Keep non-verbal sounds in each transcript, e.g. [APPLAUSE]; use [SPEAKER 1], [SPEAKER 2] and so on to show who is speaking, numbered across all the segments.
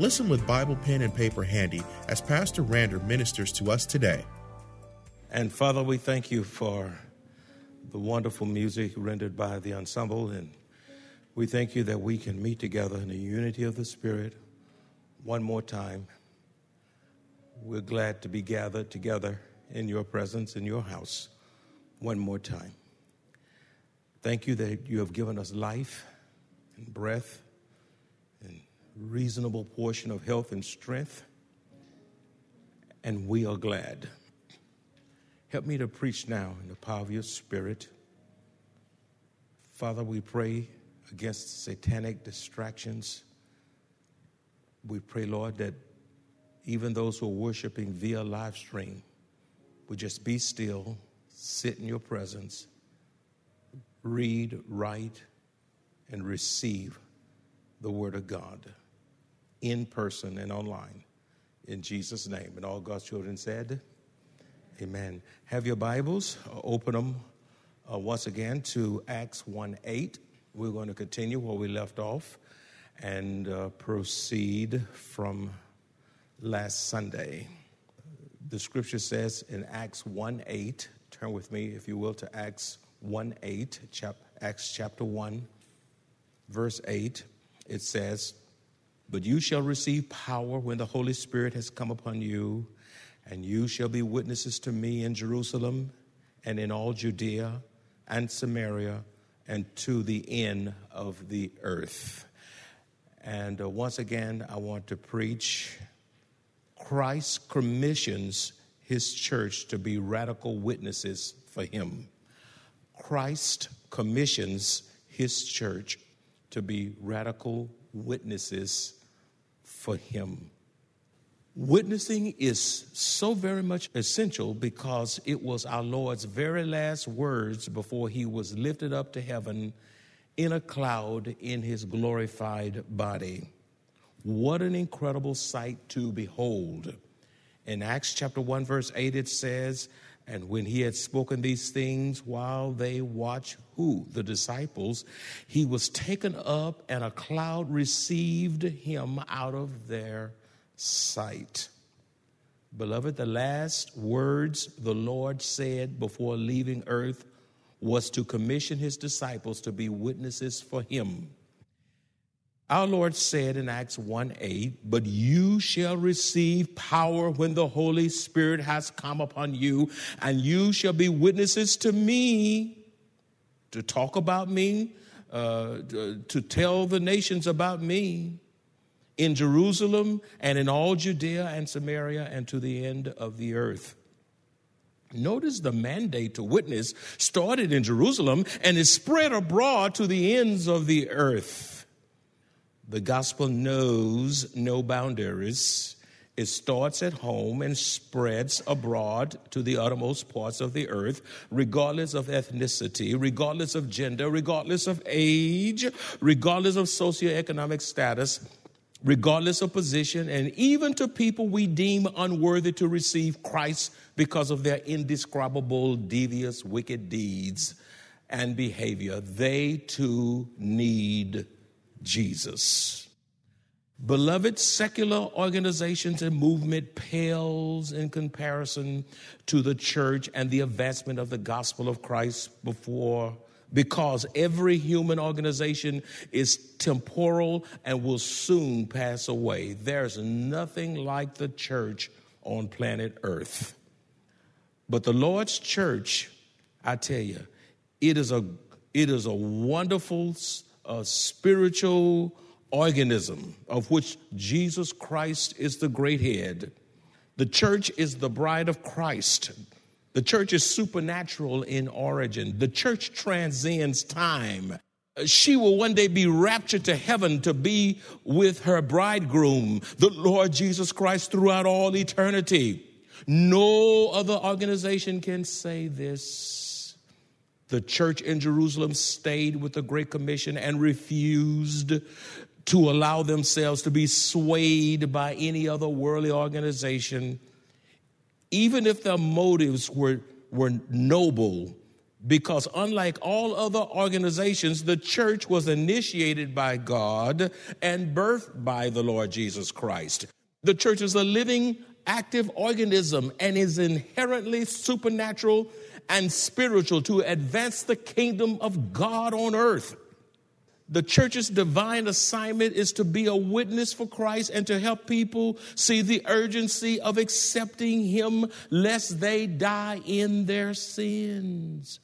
[SPEAKER 1] Listen with Bible, pen, and paper handy as Pastor Rander ministers to us today.
[SPEAKER 2] And Father, we thank you for the wonderful music rendered by the ensemble. And we thank you that we can meet together in the unity of the Spirit one more time. We're glad to be gathered together in your presence, in your house, one more time. Thank you that you have given us life and breath reasonable portion of health and strength, and we are glad. Help me to preach now in the power of your Spirit. Father, we pray against satanic distractions. We pray, Lord, that even those who are worshiping via live stream would just be still, sit in your presence, read, write, and receive the Word of God in person and online. In Jesus' name. And all God's children said, Amen. Have your Bibles, uh, open them uh, once again to Acts 1 8. We're going to continue where we left off and uh, proceed from last Sunday. The scripture says in Acts 1 8, turn with me, if you will, to Acts 1 8, chap- Acts chapter 1, verse 8. It says, But you shall receive power when the Holy Spirit has come upon you, and you shall be witnesses to me in Jerusalem and in all Judea and Samaria and to the end of the earth. And uh, once again, I want to preach Christ commissions his church to be radical witnesses for him. Christ commissions his church to be radical witnesses for him. Witnessing is so very much essential because it was our Lord's very last words before he was lifted up to heaven in a cloud in his glorified body. What an incredible sight to behold. In Acts chapter 1, verse 8, it says, And when he had spoken these things while they watched who? The disciples, he was taken up, and a cloud received him out of their sight. Beloved, the last words the Lord said before leaving earth was to commission his disciples to be witnesses for him. Our Lord said in Acts 1 8, But you shall receive power when the Holy Spirit has come upon you, and you shall be witnesses to me, to talk about me, uh, to, to tell the nations about me in Jerusalem and in all Judea and Samaria and to the end of the earth. Notice the mandate to witness started in Jerusalem and is spread abroad to the ends of the earth. The gospel knows no boundaries. It starts at home and spreads abroad to the uttermost parts of the earth, regardless of ethnicity, regardless of gender, regardless of age, regardless of socioeconomic status, regardless of position, and even to people we deem unworthy to receive Christ because of their indescribable, devious, wicked deeds and behavior. They too need Jesus. Beloved, secular organizations and movement pales in comparison to the church and the advancement of the gospel of Christ before because every human organization is temporal and will soon pass away. There's nothing like the church on planet Earth. But the Lord's church, I tell you, it is a it is a wonderful a spiritual organism of which Jesus Christ is the great head. The church is the bride of Christ. The church is supernatural in origin. The church transcends time. she will one day be raptured to heaven to be with her bridegroom, the Lord Jesus Christ, throughout all eternity. No other organization can say this. The church in Jerusalem stayed with the Great Commission and refused to allow themselves to be swayed by any other worldly organization, even if their motives were, were noble because unlike all other organizations, the church was initiated by God and birthed by the Lord Jesus Christ. The church is a living, active organism and is inherently supernatural and spiritual to advance the kingdom of God on earth. The church's divine assignment is to be a witness for Christ and to help people see the urgency of accepting Him lest they die in their sins.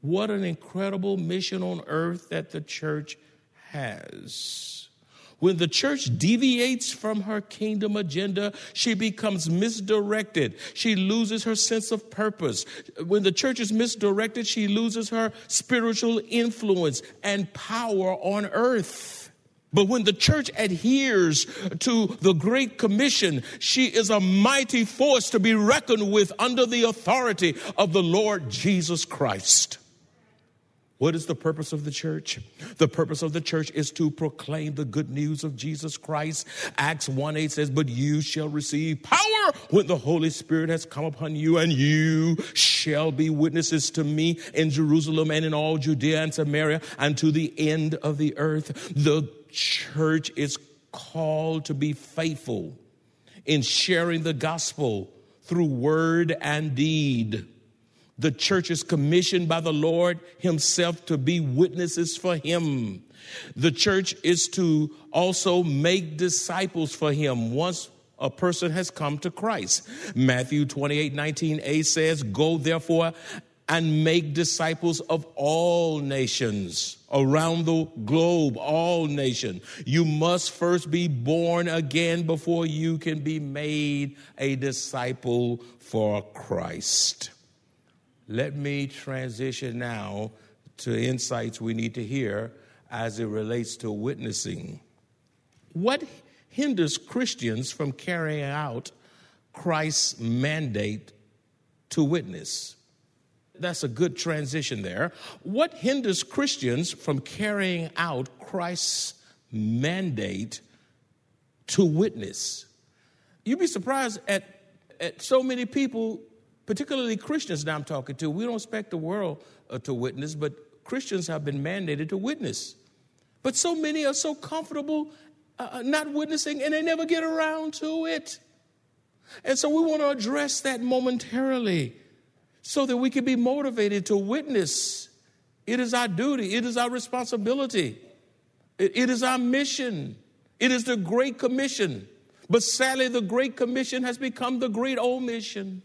[SPEAKER 2] What an incredible mission on earth that the church has. When the church deviates from her kingdom agenda, she becomes misdirected. She loses her sense of purpose. When the church is misdirected, she loses her spiritual influence and power on earth. But when the church adheres to the Great Commission, she is a mighty force to be reckoned with under the authority of the Lord Jesus Christ. What is the purpose of the church? The purpose of the church is to proclaim the good news of Jesus Christ. Acts 1 8 says, But you shall receive power when the Holy Spirit has come upon you, and you shall be witnesses to me in Jerusalem and in all Judea and Samaria and to the end of the earth. The church is called to be faithful in sharing the gospel through word and deed. The church is commissioned by the Lord Himself to be witnesses for Him. The church is to also make disciples for Him once a person has come to Christ. Matthew 28 19a says, Go therefore and make disciples of all nations around the globe, all nations. You must first be born again before you can be made a disciple for Christ. Let me transition now to insights we need to hear as it relates to witnessing. What hinders Christians from carrying out Christ's mandate to witness? That's a good transition there. What hinders Christians from carrying out Christ's mandate to witness? You'd be surprised at, at so many people particularly Christians now I'm talking to, we don't expect the world uh, to witness, but Christians have been mandated to witness. But so many are so comfortable uh, uh, not witnessing and they never get around to it. And so we want to address that momentarily so that we can be motivated to witness. It is our duty, it is our responsibility, it, it is our mission, it is the Great Commission. But sadly, the Great Commission has become the Great Omission.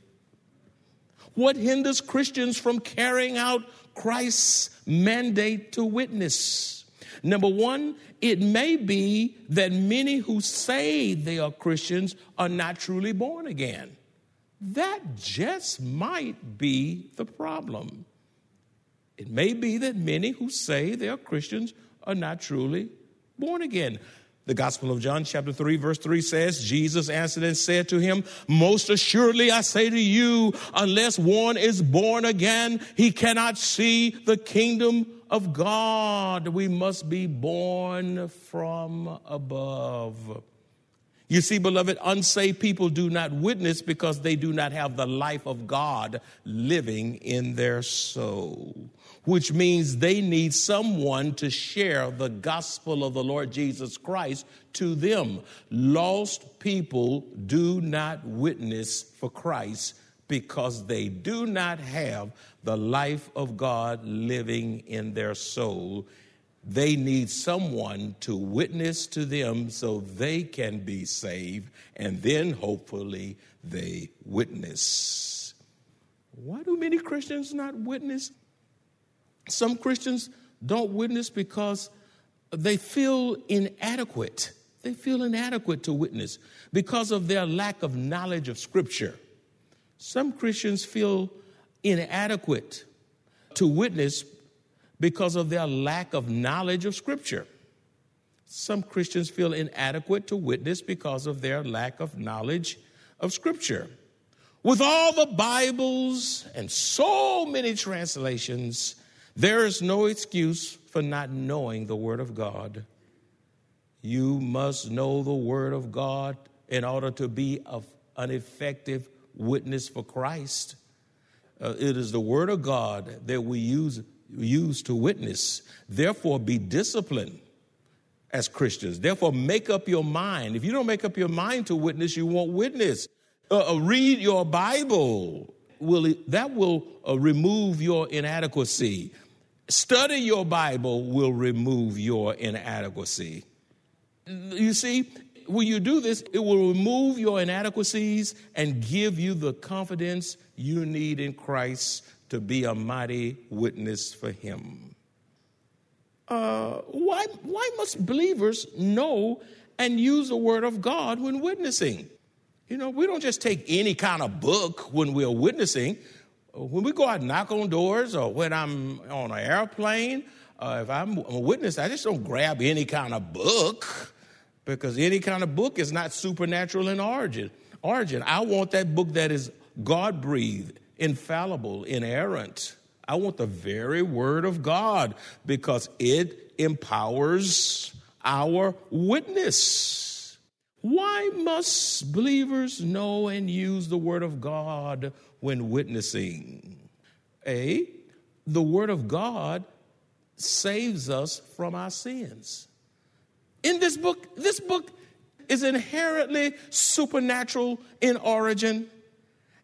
[SPEAKER 2] What hinders Christians from carrying out Christ's mandate to witness? Number one, it may be that many who say they are Christians are not truly born again. That just might be the problem. It may be that many who say they are Christians are not truly born again. The Gospel of John, chapter 3, verse 3 says, Jesus answered and said to him, Most assuredly I say to you, unless one is born again, he cannot see the kingdom of God. We must be born from above. You see, beloved, unsaved people do not witness because they do not have the life of God living in their soul which means they need someone to share the gospel of the Lord Jesus Christ to them. Lost people do not witness for Christ because they do not have the life of God living in their soul. They need someone to witness to them so they can be saved, and then hopefully they witness. Why do many Christians not witness? Some Christians don't witness because they feel inadequate. They feel inadequate to witness because of their lack of knowledge of Scripture. Some Christians feel inadequate to witness because of their lack of knowledge of Scripture. Some Christians feel inadequate to witness because of their lack of knowledge of Scripture. With all the Bibles and so many translations, there is no excuse for not knowing the Word of God. You must know the Word of God in order to be an effective witness for Christ. Uh, it is the Word of God that we use, use to witness. Therefore, be disciplined as Christians. Therefore, make up your mind. If you don't make up your mind to witness, you won't witness. Uh, uh, read your Bible. Will that will uh, remove your inadequacy. Study your Bible will remove your inadequacy. You see, when you do this, it will remove your inadequacies and give you the confidence you need in Christ to be a mighty witness for Him uh, why, why must believers know and use the word of God when witnessing? You know, we don't just take any kind of book when we're witnessing. When we go out and knock on doors or when I'm on an airplane, uh, if I'm a witness, I just don't grab any kind of book because any kind of book is not supernatural in origin. Origin. I want that book that is God breathed, infallible, inerrant. I want the very word of God because it empowers our witness. Why must believers know and use the word of God when witnessing? A, the word of God saves us from our sins. In this book, this book is inherently supernatural in origin.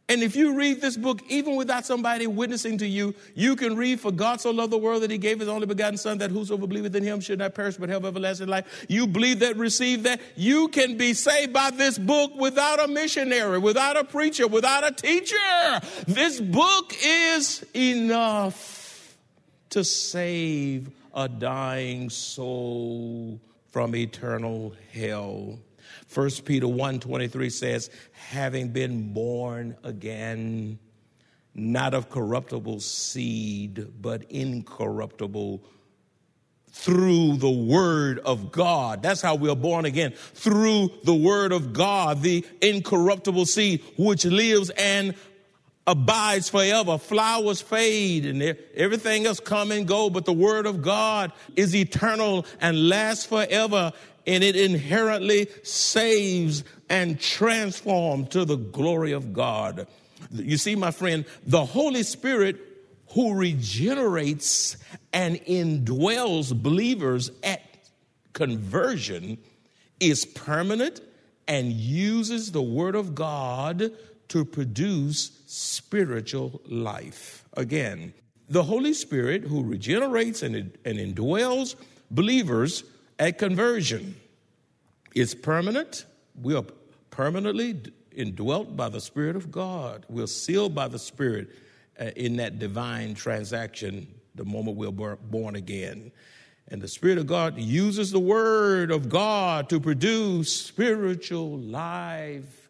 [SPEAKER 2] And if you read this book, even without somebody witnessing to you, you can read, For God so loved the world that he gave his only begotten Son, that whosoever believeth in him should not perish but have everlasting life. You believe that, receive that. You can be saved by this book without a missionary, without a preacher, without a teacher. This book is enough to save a dying soul from eternal hell. 1 Peter 1:23 says, having been born again, not of corruptible seed, but incorruptible through the word of God. That's how we are born again. Through the word of God, the incorruptible seed which lives and abides forever. Flowers fade and everything else come and go, but the word of God is eternal and lasts forever and it inherently saves and transforms to the glory of God. You see, my friend, the Holy Spirit who regenerates and indwells believers at conversion is permanent and uses the Word of God to produce spiritual life. Again, the Holy Spirit who regenerates and, and indwells believers at conversion. It's permanent. We are permanently indwelt by the Spirit of God. We're sealed by the Spirit uh, in that divine transaction the moment we're born again. And the Spirit of God uses the Word of God to produce spiritual life.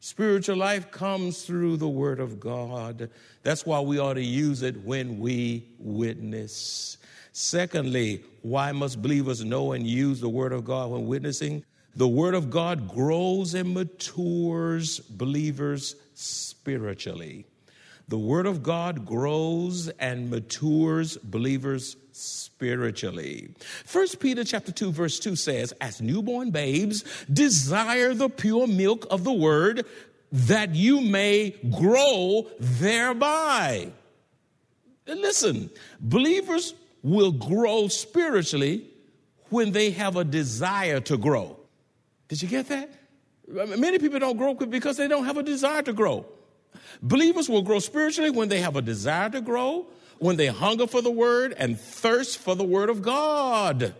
[SPEAKER 2] Spiritual life comes through the Word of God. That's why we ought to use it when we witness. Secondly, why must believers know and use the Word of God when witnessing? The Word of God grows and matures believers spiritually. The Word of God grows and matures believers spiritually. First Peter chapter 2 verse 2 says, "As newborn babes, desire the pure milk of the word that you may grow thereby." Listen, believers will grow spiritually when they have a desire to grow. Did you get that? Many people don't grow because they don't have a desire to grow. Believers will grow spiritually when they have a desire to grow, when they hunger for the word and thirst for the word of God.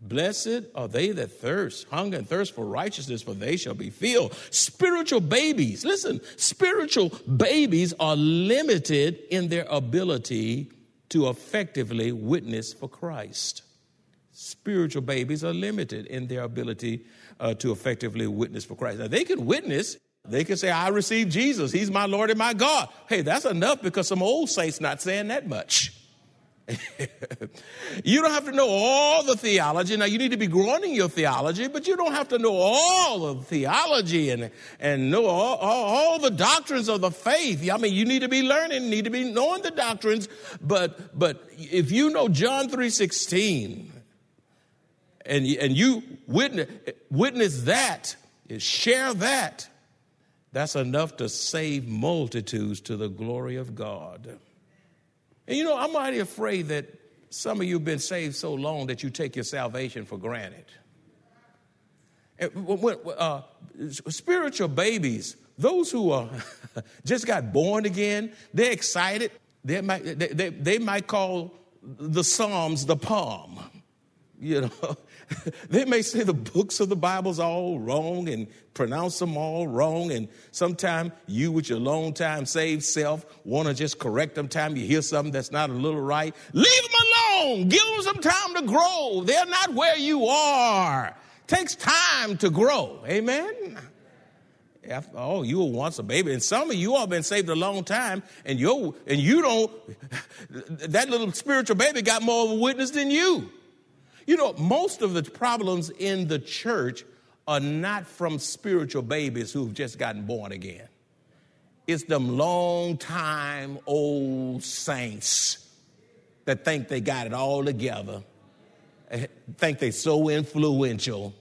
[SPEAKER 2] Blessed are they that thirst, hunger and thirst for righteousness, for they shall be filled. Spiritual babies, listen, spiritual babies are limited in their ability to effectively witness for Christ. Spiritual babies are limited in their ability uh, to effectively witness for Christ. Now, they can witness, they can say, I received Jesus, He's my Lord and my God. Hey, that's enough because some old saints not saying that much. [LAUGHS] you don't have to know all the theology. Now, you need to be growing in your theology, but you don't have to know all of theology and, and know all, all, all, the doctrines of the faith. I mean, you need to be learning, need to be knowing the doctrines, but, but if you know John 3.16 and, and you witness, witness that, share that, that's enough to save multitudes to the glory of God. And you know, I'm mighty afraid that some of you have been saved so long that you take your salvation for granted. Uh, spiritual babies, those who are [LAUGHS] just got born again, they're excited. They might, they, they, they might call the Psalms the palm. [LAUGHS] You know, [LAUGHS] they may say the books of the Bible's all wrong and pronounce them all wrong. And sometimes you, with your long time saved self, want to just correct them. Time you hear something that's not a little right, leave them alone. Give them some time to grow. They're not where you are. Takes time to grow. Amen. After, oh, you were once a baby, and some of you all been saved a long time, and you and you don't. [LAUGHS] That little spiritual baby got more of a witness than you. You know, most of the problems in the church are not from spiritual babies who've just gotten born again. It's them long time old saints that think they got it all together, eh, think they're so influential,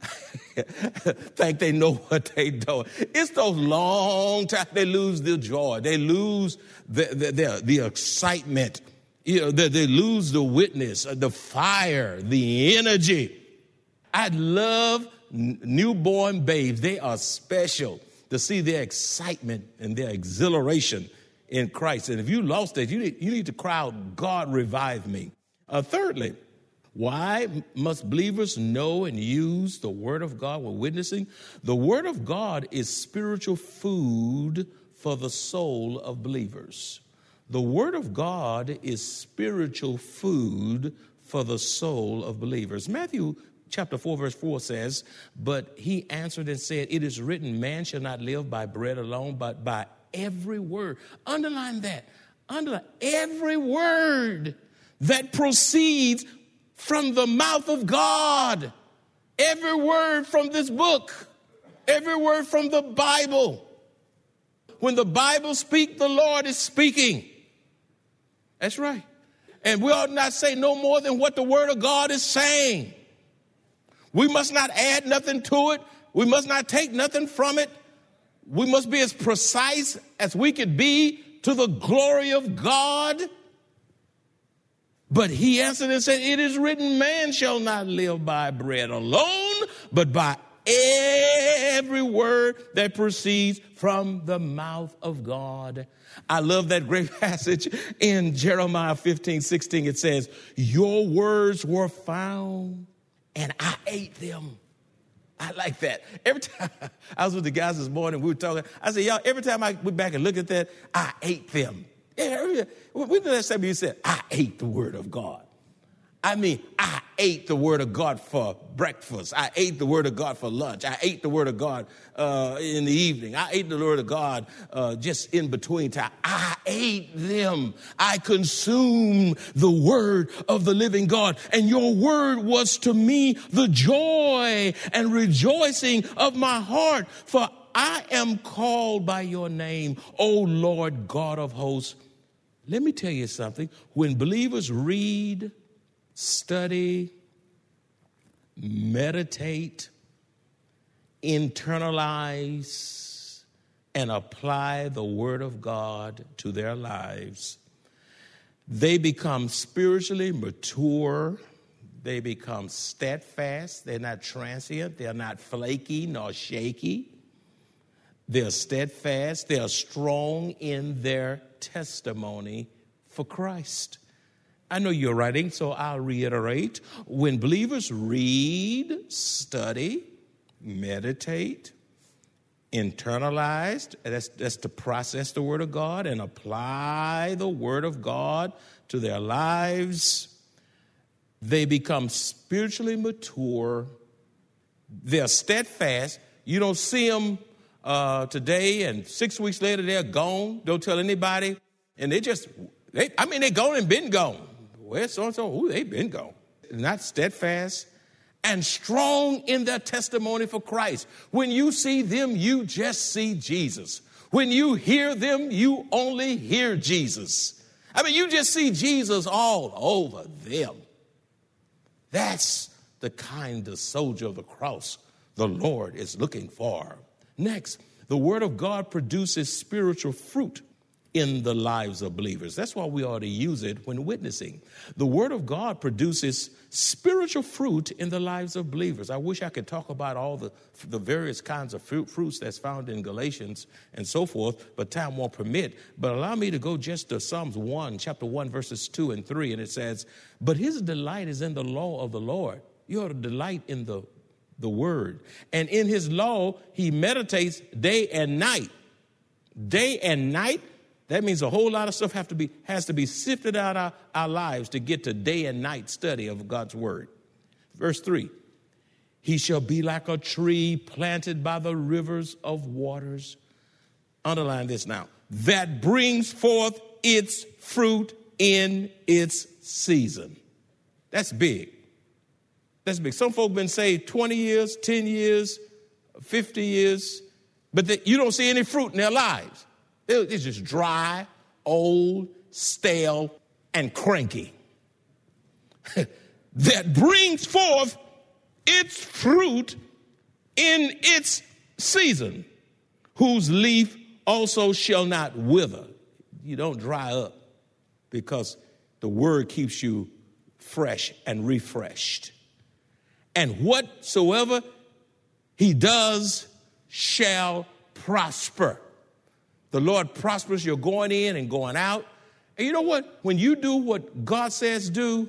[SPEAKER 2] [LAUGHS] think they know what they do. It's those long time they lose their joy, they lose the, the, the, the excitement you know, they, they lose the witness, uh, the fire, the energy. I love newborn babes. They are special to see their excitement and their exhilaration in Christ. And if you lost it, you need, you need to cry out, God, revive me. Uh, thirdly, why must believers know and use the Word of God while witnessing? The Word of God is spiritual food for the soul of believers. The Word of God is spiritual food for the soul of believers. Matthew chapter 4, verse 4 says, But he answered and said, It is written, man shall not live by bread alone, but by every word. Underline that. Underline every word that proceeds from the mouth of God. Every word from this book. Every word from the Bible. When the Bible speaks, the Lord is speaking. That's right. And we ought not say no more than what the Word of God is saying. We must not add nothing to it. We must not take nothing from it. We must be as precise as we could be to the glory of God. But he answered and said, It is written, man shall not live by bread alone, but by every word that proceeds from the mouth of God. I love that great [LAUGHS] passage in Jeremiah 15, 16. It says, Your words were found and I ate them. I like that. Every [LAUGHS] time I was with the guys this morning, we were talking. I said, Y'all, every time I went back and look at that, I ate them. Yeah, when did that time you said, I ate the word of God? I mean, I ate the Word of God for breakfast. I ate the Word of God for lunch. I ate the Word of God uh, in the evening. I ate the Word of God uh, just in between time. I ate them. I consumed the Word of the living God. And your Word was to me the joy and rejoicing of my heart. For I am called by your name, O Lord God of hosts. Let me tell you something. When believers read, study, meditate, internalize, and apply the Word of God to their lives, they become spiritually mature. They become steadfast. They're not transient. They're not flaky nor shaky. They're steadfast. They're strong in their testimony for Christ. I know you're writing, so I'll reiterate. When believers read, study, meditate, internalized, that's, that's to process the Word of God and apply the Word of God to their lives, they become spiritually mature. They're steadfast. You don't see them uh, today, and six weeks later they're gone. Don't tell anybody. And they just, they, I mean, they're gone and been gone Where's so and so? Who they been gone? Not steadfast and strong in their testimony for Christ. When you see them, you just see Jesus. When you hear them, you only hear Jesus. I mean, you just see Jesus all over them. That's the kind of soldier of the cross the Lord is looking for. Next, the Word of God produces spiritual fruit in the lives of believers. That's why we ought to use it when witnessing. The Word of God produces spiritual fruit in the lives of believers. I wish I could talk about all the, the various kinds of fruit, fruits that's found in Galatians and so forth, but time won't permit. But allow me to go just to Psalms 1, chapter 1, verses 2 and 3, and it says, But his delight is in the law of the Lord. You ought to delight in the, the Word. And in his law, he meditates day and night. Day and night that means a whole lot of stuff have to be, has to be sifted out of our lives to get to day and night study of God's word. Verse 3 He shall be like a tree planted by the rivers of waters. Underline this now that brings forth its fruit in its season. That's big. That's big. Some folk been saved 20 years, 10 years, 50 years, but they, you don't see any fruit in their lives. It's just dry, old, stale, and cranky. [LAUGHS] that brings forth its fruit in its season, whose leaf also shall not wither. You don't dry up because the word keeps you fresh and refreshed. And whatsoever he does shall prosper. The Lord prospers your going in and going out. And you know what? When you do what God says do,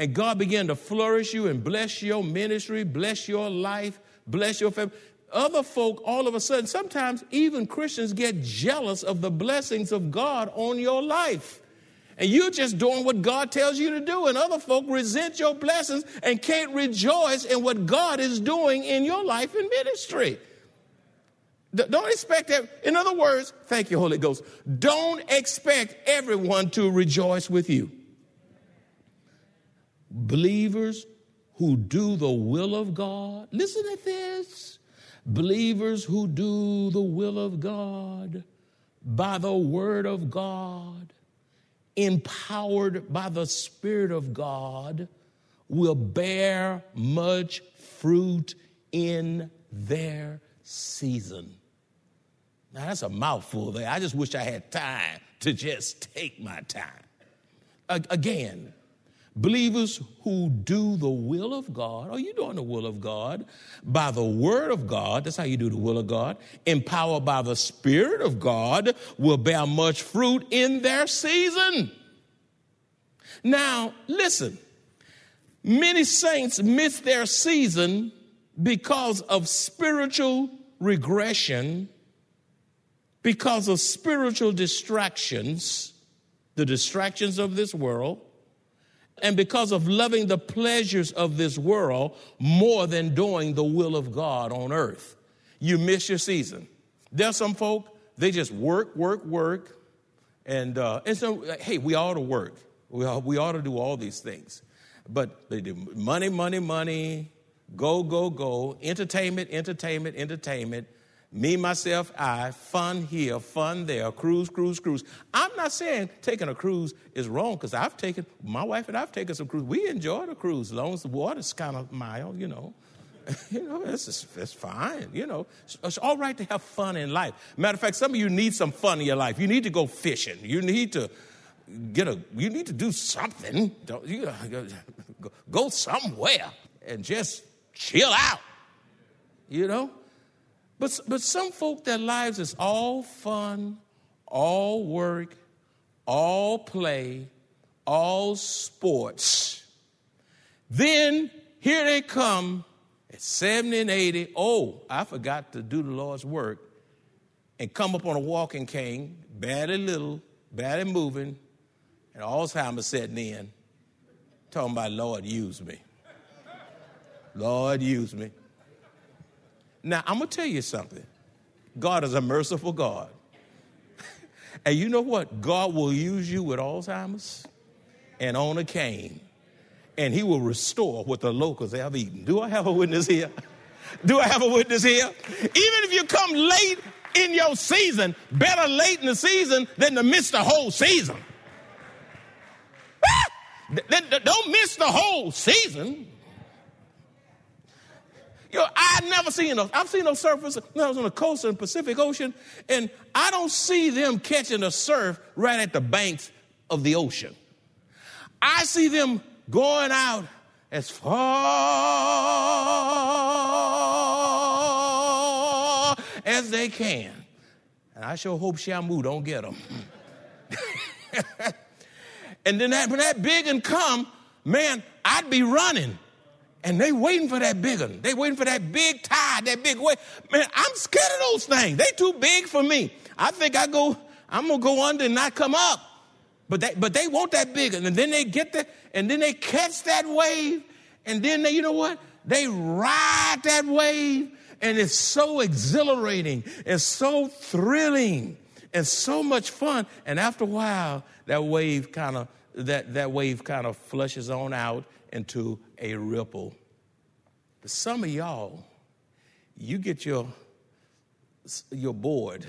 [SPEAKER 2] and God begin to flourish you and bless your ministry, bless your life, bless your family, other folk all of a sudden, sometimes even Christians get jealous of the blessings of God on your life. And you're just doing what God tells you to do, and other folk resent your blessings and can't rejoice in what God is doing in your life and ministry. Don't expect that. In other words, thank you, Holy Ghost. Don't expect everyone to rejoice with you. Believers who do the will of God, listen to this. Believers who do the will of God by the word of God, empowered by the Spirit of God, will bear much fruit in their season. Now, that's a mouthful there. I just wish I had time to just take my time. Again, believers who do the will of God, are you doing the will of God? By the word of God, that's how you do the will of God, empowered by the Spirit of God, will bear much fruit in their season. Now, listen, many saints miss their season because of spiritual regression because of spiritual distractions, the distractions of this world, and because of loving the pleasures of this world more than doing the will of God on earth. You miss your season. There's some folk, they just work, work, work. And, uh, and so, hey, we ought to work. We ought, we ought to do all these things. But they do money, money, money, go, go, go, entertainment, entertainment, entertainment, me, myself, I, fun here, fun there, cruise, cruise, cruise. I'm not saying taking a cruise is wrong because I've taken, my wife and I've taken some cruise. We enjoy the cruise as long as the water's kind of mild, you know. [LAUGHS] you know, it's, it's fine, you know. It's, it's all right to have fun in life. Matter of fact, some of you need some fun in your life. You need to go fishing. You need to get a, you need to do something. Don't, you, go, go somewhere and just chill out, you know. But, but some folk, their lives is all fun, all work, all play, all sports. Then here they come at 70 and 80. Oh, I forgot to do the Lord's work and come up on a walking cane, badly little, badly moving, and Alzheimer's setting in, talking about, Lord, use me. Lord, use me. Now, I'm going to tell you something. God is a merciful God. [LAUGHS] and you know what? God will use you with Alzheimer's and on a cane, and he will restore what the locals have eaten. Do I have a witness here? [LAUGHS] Do I have a witness here? Even if you come late in your season, better late in the season than to miss the whole season. [LAUGHS] Don't miss the whole season. Know, I never seen those. I've seen those surfers I was on the coast of the Pacific Ocean, and I don't see them catching a surf right at the banks of the ocean. I see them going out as far as they can. And I sure hope Shamu don't get them. [LAUGHS] and then that, when that big one come, man, I'd be running. And they waiting for that big one. They waiting for that big tide, that big wave. Man, I'm scared of those things. They too big for me. I think I go, I'm gonna go under and not come up. But they, but they want that big one. And then they get that, and then they catch that wave. And then they, you know what? They ride that wave. And it's so exhilarating. It's so thrilling. And so much fun. And after a while, that wave kind of, that, that wave kind of flushes on out into a ripple. But some of y'all, you get your your board,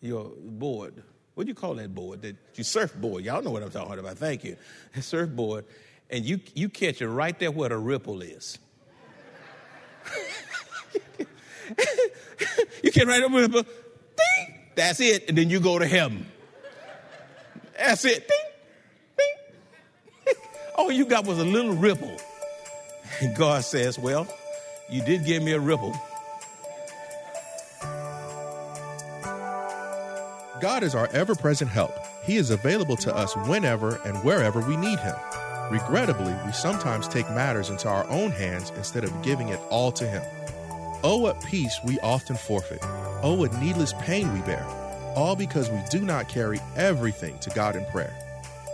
[SPEAKER 2] your board. What do you call that board? That you surfboard. Y'all know what I'm talking about. Thank you. [LAUGHS] Surfboard, and you you catch it right there where the ripple is. [LAUGHS] you get right over the ding. That's it, and then you go to heaven. That's it. Ding. All you got was a little ripple. And God says, Well, you did give me a ripple.
[SPEAKER 1] God is our ever present help. He is available to us whenever and wherever we need Him. Regrettably, we sometimes take matters into our own hands instead of giving it all to Him. Oh, what peace we often forfeit. Oh, what needless pain we bear. All because we do not carry everything to God in prayer.